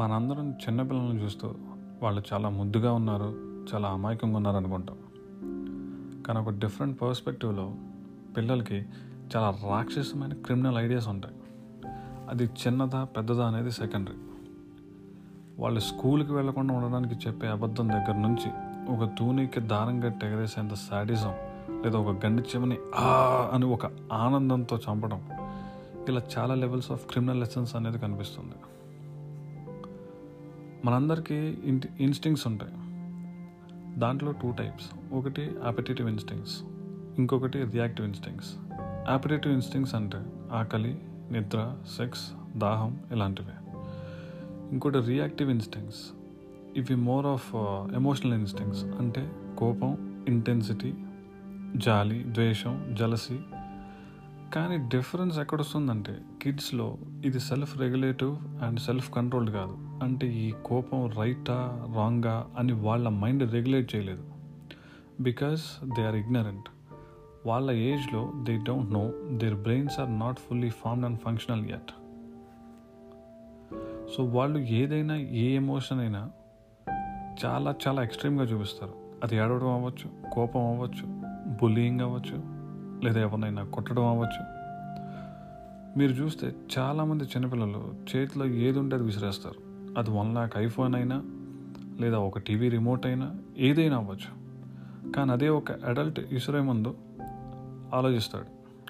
మనందరం చిన్నపిల్లలను చూస్తూ వాళ్ళు చాలా ముద్దుగా ఉన్నారు చాలా అమాయకంగా ఉన్నారు అనుకుంటాం. కానీ ఒక డిఫరెంట్ పర్స్పెక్టివ్లో పిల్లలకి చాలా రాక్షసమైన క్రిమినల్ ఐడియాస్ ఉంటాయి. అది చిన్నదా పెద్దదా అనేది సెకండరీ. వాళ్ళు స్కూల్కి వెళ్ళకుండా ఉండడానికి చెప్పే అబద్ధం దగ్గర నుంచి ఒక తూనీకి దారం కట్టి ఎగరేసేంత శాడిజం లేదా ఒక గండి చెమని ఆ అని ఒక ఆనందంతో చంపడం. ఇలా చాలా లెవెల్స్ ఆఫ్ క్రిమినల్ లెసన్స్ అనేది కనిపిస్తుంది. మనందరికీ ఇంటి ఇన్స్టింగ్స్ ఉంటాయి. దాంట్లో టూ టైప్స్ ఒకటి యాపిటేటివ్ ఇన్స్టింగ్స్ ఇంకొకటి రియాక్టివ్ ఇన్స్టింగ్స్ యాపిటేటివ్ ఇన్స్టింగ్స్ అంటే ఆకలి నిద్ర సెక్స్ దాహం ఇలాంటివి. ఇంకోటి రియాక్టివ్ ఇన్స్టింగ్స్ ఇవి మోర్ ఆఫ్ ఎమోషనల్ ఇన్స్టింగ్స్ అంటే కోపం ఇంటెన్సిటీ జాలి ద్వేషం జలసి కానీ డిఫరెన్స్ ఎక్కడొస్తుందంటే కిడ్స్లో ఇది self regulative and self controlled కాదు. అంటే ఈ కోపం రైటా రాంగా అని వాళ్ళ మైండ్ రెగ్యులేట్ చేయలేదు. Because they are ignorant. వాళ్ళ ఏజ్లో they don't know their brains are not fully formed and functional yet. So వాళ్ళు ఏదైనా ఏ ఎమోషన్ అయినా చాలా చాలా ఎక్స్ట్రీమ్గా చూపిస్తారు. అది ఏడవడం అవ్వచ్చు కోపం అవ్వచ్చు బుల్లింగ్ అవ్వచ్చు లేదా ఎవరినైనా కొట్టడం అవ్వచ్చు. మీరు చూస్తే చాలామంది చిన్నపిల్లలు చేతిలో ఏది ఉంటే అది విసిరేస్తారు. అది వన్ లాక్ ఐఫోన్ అయినా లేదా ఒక టీవీ రిమోట్ అయినా ఏదైనా అవ్వచ్చు. కానీ అదే ఒక అడల్ట్ విసిరే ముందు ఆలోచిస్తాడు.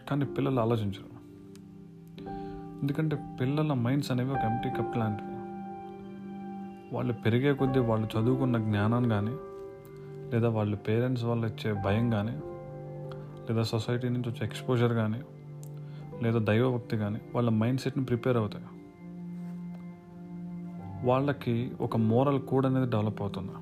కానీ పిల్లలు ఆలోచించరు. ఎందుకంటే పిల్లల మైండ్స్ అనేవి ఒక ఎంటీ కప్ లాంటివి. వాళ్ళు పెరిగే కొద్దీ వాళ్ళు చదువుకున్న జ్ఞానం కానీ లేదా వాళ్ళ పేరెంట్స్ వాళ్ళు ఇచ్చే భయం కానీ లేదా సొసైటీ నుంచి వచ్చే ఎక్స్పోజర్ కానీ లేదా దైవభక్తి కానీ వాళ్ళ మైండ్ సెట్ని ప్రిపేర్ అవుతాయి. వాళ్ళకి ఒక మోరల్ కోడ్ అనేది డెవలప్ అవుతుంది.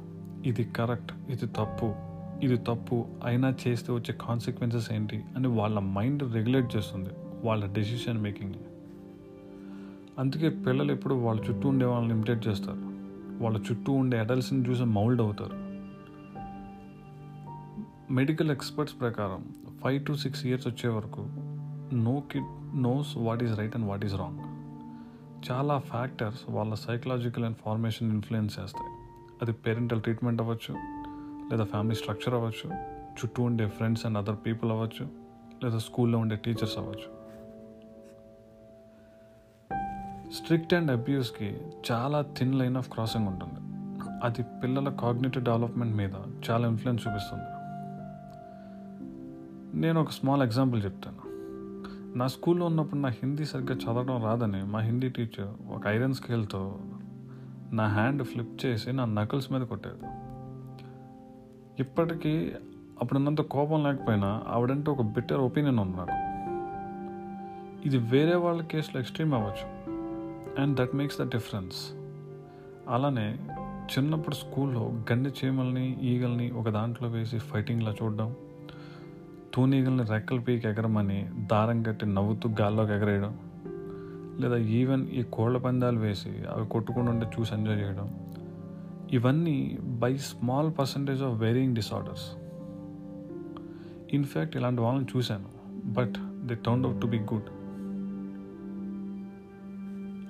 ఇది కరెక్ట్ ఇది తప్పు ఇది తప్పు అయినా చేస్తే వచ్చే కాన్సిక్వెన్సెస్ ఏంటి అని వాళ్ళ మైండ్ రెగ్యులేట్ చేస్తుంది వాళ్ళ డెసిషన్ మేకింగ్ని అందుకే పిల్లలు ఎప్పుడు వాళ్ళ చుట్టూ ఉండే వాళ్ళని ఇమిటేట్ చేస్తారు. వాళ్ళ చుట్టూ ఉండే అడల్ట్స్ని చూసి మౌల్డ్ అవుతారు. మెడికల్ ఎక్స్పర్ట్స్ ప్రకారం ఫైవ్ టు సిక్స్ ఇయర్స్ వచ్చే వరకు no kid knows what is right and what is wrong. చాలా ఫ్యాక్టర్స్ వాళ్ళ సైకలాజికల్ అండ్ ఫార్మేషన్ ఇన్ఫ్లుయెన్స్ చేస్తాయి. అది పేరెంటల్ ట్రీట్మెంట్ అవ్వచ్చు లేదా ఫ్యామిలీ స్ట్రక్చర్ అవ్వచ్చు చుట్టూ ఉండే ఫ్రెండ్స్ అండ్ అదర్ పీపుల్ అవ్వచ్చు లేదా స్కూల్లో ఉండే టీచర్స్ అవ్వచ్చు. స్ట్రిక్ట్ అండ్ అబ్యూస్కి చాలా థిన్ లైన్ ఆఫ్ క్రాసింగ్ ఉంటుంది. అది పిల్లల కాగ్నేటివ్ డెవలప్మెంట్ మీద చాలా ఇన్ఫ్లుయెన్స్ చూపిస్తుంది. నేను ఒక స్మాల్ ఎగ్జాంపుల్ చెప్తాను. నా స్కూల్లో ఉన్నప్పుడు నా హిందీ సరిగ్గా చదవడం రాదని మా హిందీ టీచర్ ఒక ఐరన్ స్కేల్తో నా హ్యాండ్ ఫ్లిప్ చేసి నా నకల్స్ మీద కొట్టేది ఇప్పటికీ అప్పుడున్నంత కోపం లేకపోయినా ఆవిడంటే ఒక బిట్టర్ ఒపీనియన్ ఉంది నాకు ఇది వేరే వాళ్ళ కేసులో ఎక్స్ట్రీమ్ అవ్వచ్చు. And that makes the difference అలానే చిన్నప్పుడు స్కూల్లో గండి చీమల్ని ఈగల్ని ఒక దాంట్లో వేసి ఫైటింగ్లా చూడడం తూనీగల్ని రెక్కలు పీకి ఎగరమని దారం కట్టి నవ్వుతూ గాల్లోకి ఎగరేయడం లేదా ఈవెన్ ఈ కోళ్ళ పందాలు వేసి అవి కొట్టుకుండా ఉంటే చూసి ఎంజాయ్ చేయడం ఇవన్నీ by small percentage of varying disorders in fact ఇలాంటి వాళ్ళని చూశాను but they turn out to be good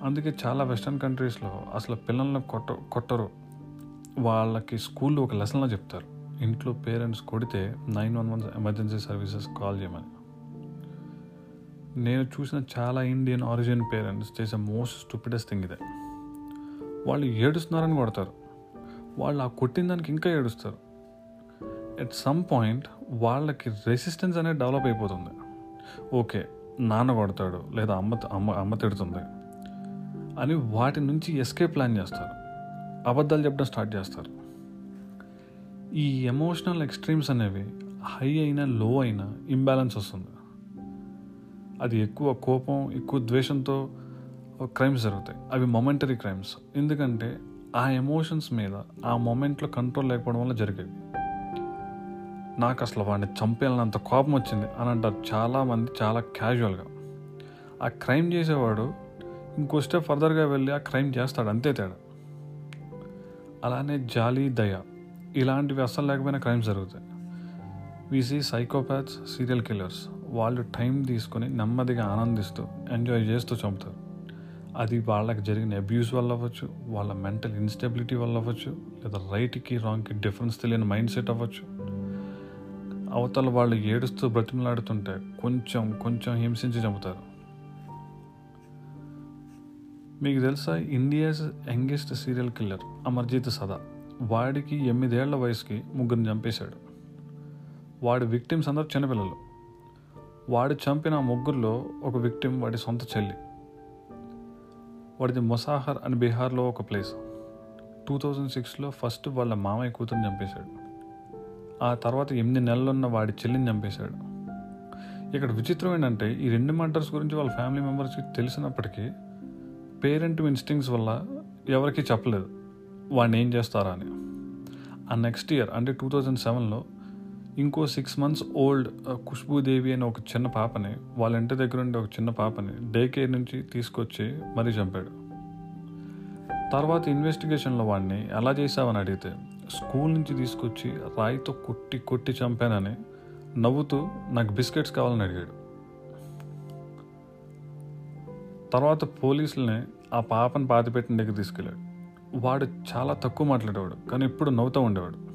అందుకే చాలా వెస్ట్రన్ కంట్రీస్లో అసలు పిల్లల్ని కొట్ట కొట్టరు. వాళ్ళకి స్కూల్లో ఒక లెసన్లో చెప్తారు. ఇంట్లో పేరెంట్స్ కొడితే nine one one emergency services call చేయమని. నేను చూసిన చాలా ఇండియన్ ఆరిజిన్ పేరెంట్స్ చేసే మోస్ట్ స్టూపిడెస్ట్ థింగ్ ఇదే. వాళ్ళు ఏడుస్తున్నారని కొడతారు. వాళ్ళు ఆ కొట్టిన దానికి ఇంకా ఏడుస్తారు. ఎట్ సమ్ పాయింట్ వాళ్ళకి రెసిస్టెన్స్ అనేది డెవలప్ అయిపోతుంది. ఓకే నాన్న కొడతాడు లేదా అమ్మ అమ్మ అమ్మ తిడుతుంది అని వాటి నుంచి ఎస్కేప్ ప్లాన్ చేస్తారు. అబద్ధాలు చెప్పడం స్టార్ట్ చేస్తారు. ఈ ఎమోషనల్ ఎక్స్ట్రీమ్స్ అనేవి హై అయినా లో అయినా ఇంబ్యాలెన్స్ వస్తుంది. అది ఎక్కువ కోపం ఎక్కువ ద్వేషంతో క్రైమ్స్ జరుగుతాయి. అవి మొమెంటరీ క్రైమ్స్ ఎందుకంటే ఆ ఎమోషన్స్ మీద ఆ మొమెంట్లో కంట్రోల్ లేకపోవడం వల్ల జరిగేవి. నాకు అసలు వాడిని చంపేయాలన్నంత కోపం వచ్చింది అని అంటారు చాలామంది చాలా క్యాజువల్గా ఆ క్రైమ్ చేసేవాడు ఇంకో స్టెప్ ఫర్దర్గా వెళ్ళి ఆ క్రైమ్ చేస్తాడు. అంతే తేడా. అలానే జాలి దయ. ఇలాంటివి అస్సలు లేకపోయినా క్రైమ్స్ జరుగుతాయి. వీసీ సైకోపాత్స్ సీరియల్ కిల్లర్స్ వాళ్ళు టైం తీసుకొని నెమ్మదిగా ఆనందిస్తూ ఎంజాయ్ చేస్తూ చంపుతారు. అది వాళ్ళకి జరిగిన అబ్యూస్ వల్ల అవ్వచ్చు వాళ్ళ మెంటల్ ఇన్స్టెబిలిటీ వల్ల అవ్వచ్చు లేదా రైట్కి రాంగ్కి డిఫరెన్స్ తెలియని మైండ్ సెట్ అవ్వచ్చు. అవతల వాళ్ళు ఏడుస్తూ బ్రతిమలాడుతుంటే కొంచెం కొంచెం హింసించి చంపుతారు. మీకు తెలుసా India's youngest serial killer Amarjeet Sada వాడికి ఎనిమిదేళ్ళ వయసుకి ముగ్గురిని చంపేశాడు. వాడి విక్టిమ్స్ అందరూ చిన్నపిల్లలు. వాడు చంపిన ముగ్గురులో ఒక విక్టిమ్ వాడి సొంత చెల్లి. వాడిది మొసాహర్ అని బీహార్లో ఒక ప్లేస్. టూ థౌజండ్ సిక్స్లో ఫస్ట్ వాళ్ళ మామయ్య కూతురుని చంపేశాడు. ఆ తర్వాత ఎనిమిది నెలలున్న వాడి చెల్లిని చంపేశాడు. ఇక్కడ విచిత్రం ఏంటంటే ఈ రెండు మర్డర్స్ గురించి వాళ్ళ ఫ్యామిలీ మెంబర్స్కి తెలిసినప్పటికీ పేరెంట్ ఇన్స్టింగ్స్ వల్ల ఎవరికీ చెప్పలేదు. వాడిని ఏం చేస్తారా అని. ఆ నెక్స్ట్ ఇయర్ అంటే టూ థౌజండ్ సెవెన్లో ఇంకో సిక్స్ మంత్స్ ఓల్డ్ ఖుష్బూదేవి అనే ఒక చిన్న పాపని వాళ్ళ ఇంటి దగ్గర ఉండే ఒక చిన్న పాపని డే కేర్ నుంచి తీసుకొచ్చి మరీ చంపాడు. తర్వాత ఇన్వెస్టిగేషన్లో వాడిని ఎలా చేసావని అడిగితే స్కూల్ నుంచి తీసుకొచ్చి రాయితో కొట్టి కొట్టి చంపానని నవ్వుతూ నాకు బిస్కెట్స్ కావాలని అడిగాడు. తర్వాత పోలీసులని ఆ పాపను పాతిపెట్టిన దగ్గర తీసుకెళ్ళాడు. వాడు చాలా తక్కువ మాట్లాడేవాడు కానీ ఇప్పుడు నవ్వుతూ ఉండేవాడు.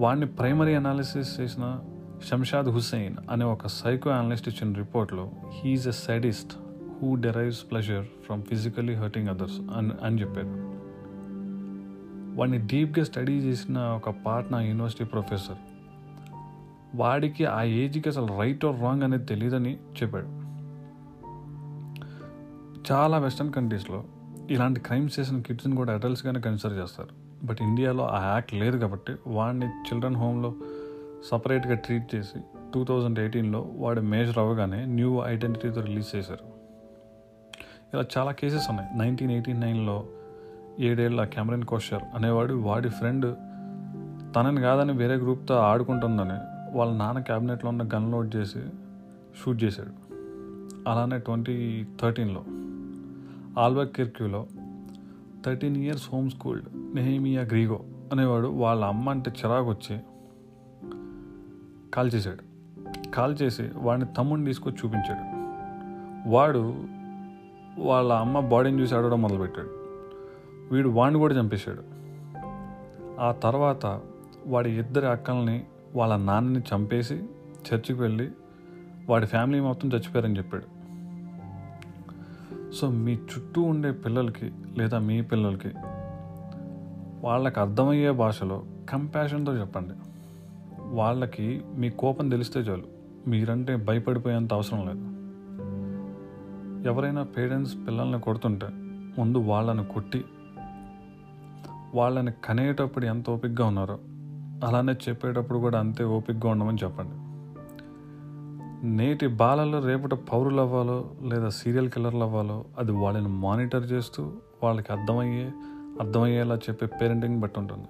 వాడిని ప్రైమరీ అనాలిసిస్ చేసిన షంషాద్ హుస్సేన్ అనే ఒక సైకో అనలిస్ట్ ఇచ్చిన రిపోర్ట్లో he is a sadist who derives pleasure from physically hurting others అని అని చెప్పారు. వాడిని డీప్గా స్టడీ చేసిన ఒక పాట్నా యూనివర్సిటీ ప్రొఫెసర్ వాడికి ఆ ఏజ్కి అసలు రైట్ ఆర్ రాంగ్ అనేది తెలియదని చెప్పాడు. చాలా వెస్టర్న్ కంట్రీస్లో ఇలాంటి క్రైమ్స్ చేసిన కిడ్స్ని కూడా అడల్ట్స్గానే కన్సిడర్ చేస్తారు. బట్ ఇండియాలో ఆ యాక్ట్ లేదు కాబట్టి వాడిని చిల్డ్రన్ హోమ్లో సపరేట్గా ట్రీట్ చేసి టూ థౌజండ్ ఎయిటీన్లో వాడు మేజర్ అవ్వగానే న్యూ ఐడెంటిటీతో రిలీజ్ చేశారు. ఇలా చాలా కేసెస్ ఉన్నాయి. నైన్టీన్ ఎయిటీ నైన్లో ఏడేళ్ళ కెమెరన్ కోషర్ అనేవాడు వాడి ఫ్రెండ్ తనని కాదని వేరే గ్రూప్తో ఆడుకుంటుందని వాళ్ళ నాన్న క్యాబినెట్లో ఉన్న గన్ లోడ్ చేసి షూట్ చేశాడు. అలానే ట్వంటీ థర్టీన్లో ఆల్బర్కిర్క్యూలో thirteen years home schooled Nehemiah Griego అనేవాడు వాళ్ళ అమ్మ అంటే చిరాకు వచ్చి కాల్ చేశాడు. కాల్ చేసి వాడిని తమ్ముడిని తీసుకొచ్చి చూపించాడు. వాడు వాళ్ళ అమ్మ బాడీని చూసి ఆడడం మొదలుపెట్టాడు. వీడు వాడిని కూడా చంపేశాడు. ఆ తర్వాత వాడి ఇద్దరి అక్కల్ని వాళ్ళ నాన్నని చంపేసి చర్చికి వెళ్ళి వాడి ఫ్యామిలీ మొత్తం చచ్చిపోయారని చెప్పాడు. సో మీ చుట్టూ ఉండే పిల్లలకి లేదా మీ పిల్లలకి వాళ్ళకి అర్థమయ్యే భాషలో కంపాషన్తో చెప్పండి. వాళ్ళకి మీ కోపం తెలిస్తే చాలు. మీరంటే భయపడిపోయేంత అవసరం లేదు. ఎవరైనా పేరెంట్స్ పిల్లల్ని కొడుతుంటే ముందు వాళ్ళని కొట్టి వాళ్ళని కనేటప్పుడు ఎంత ఓపిక్గా ఉన్నారో అలానే చెప్పేటప్పుడు కూడా అంతే ఓపిక్గా ఉండమని చెప్పండి. నేటి బాలలు రేపటి పౌరులు అవ్వాలో లేదా సీరియల్ కిల్లర్లు అవ్వాలో అది వాళ్ళని మానిటర్ చేస్తూ వాళ్ళకి అర్థమయ్యే అర్థమయ్యేలా చెప్పే పేరెంటింగ్ బట్టి ఉంటుంది.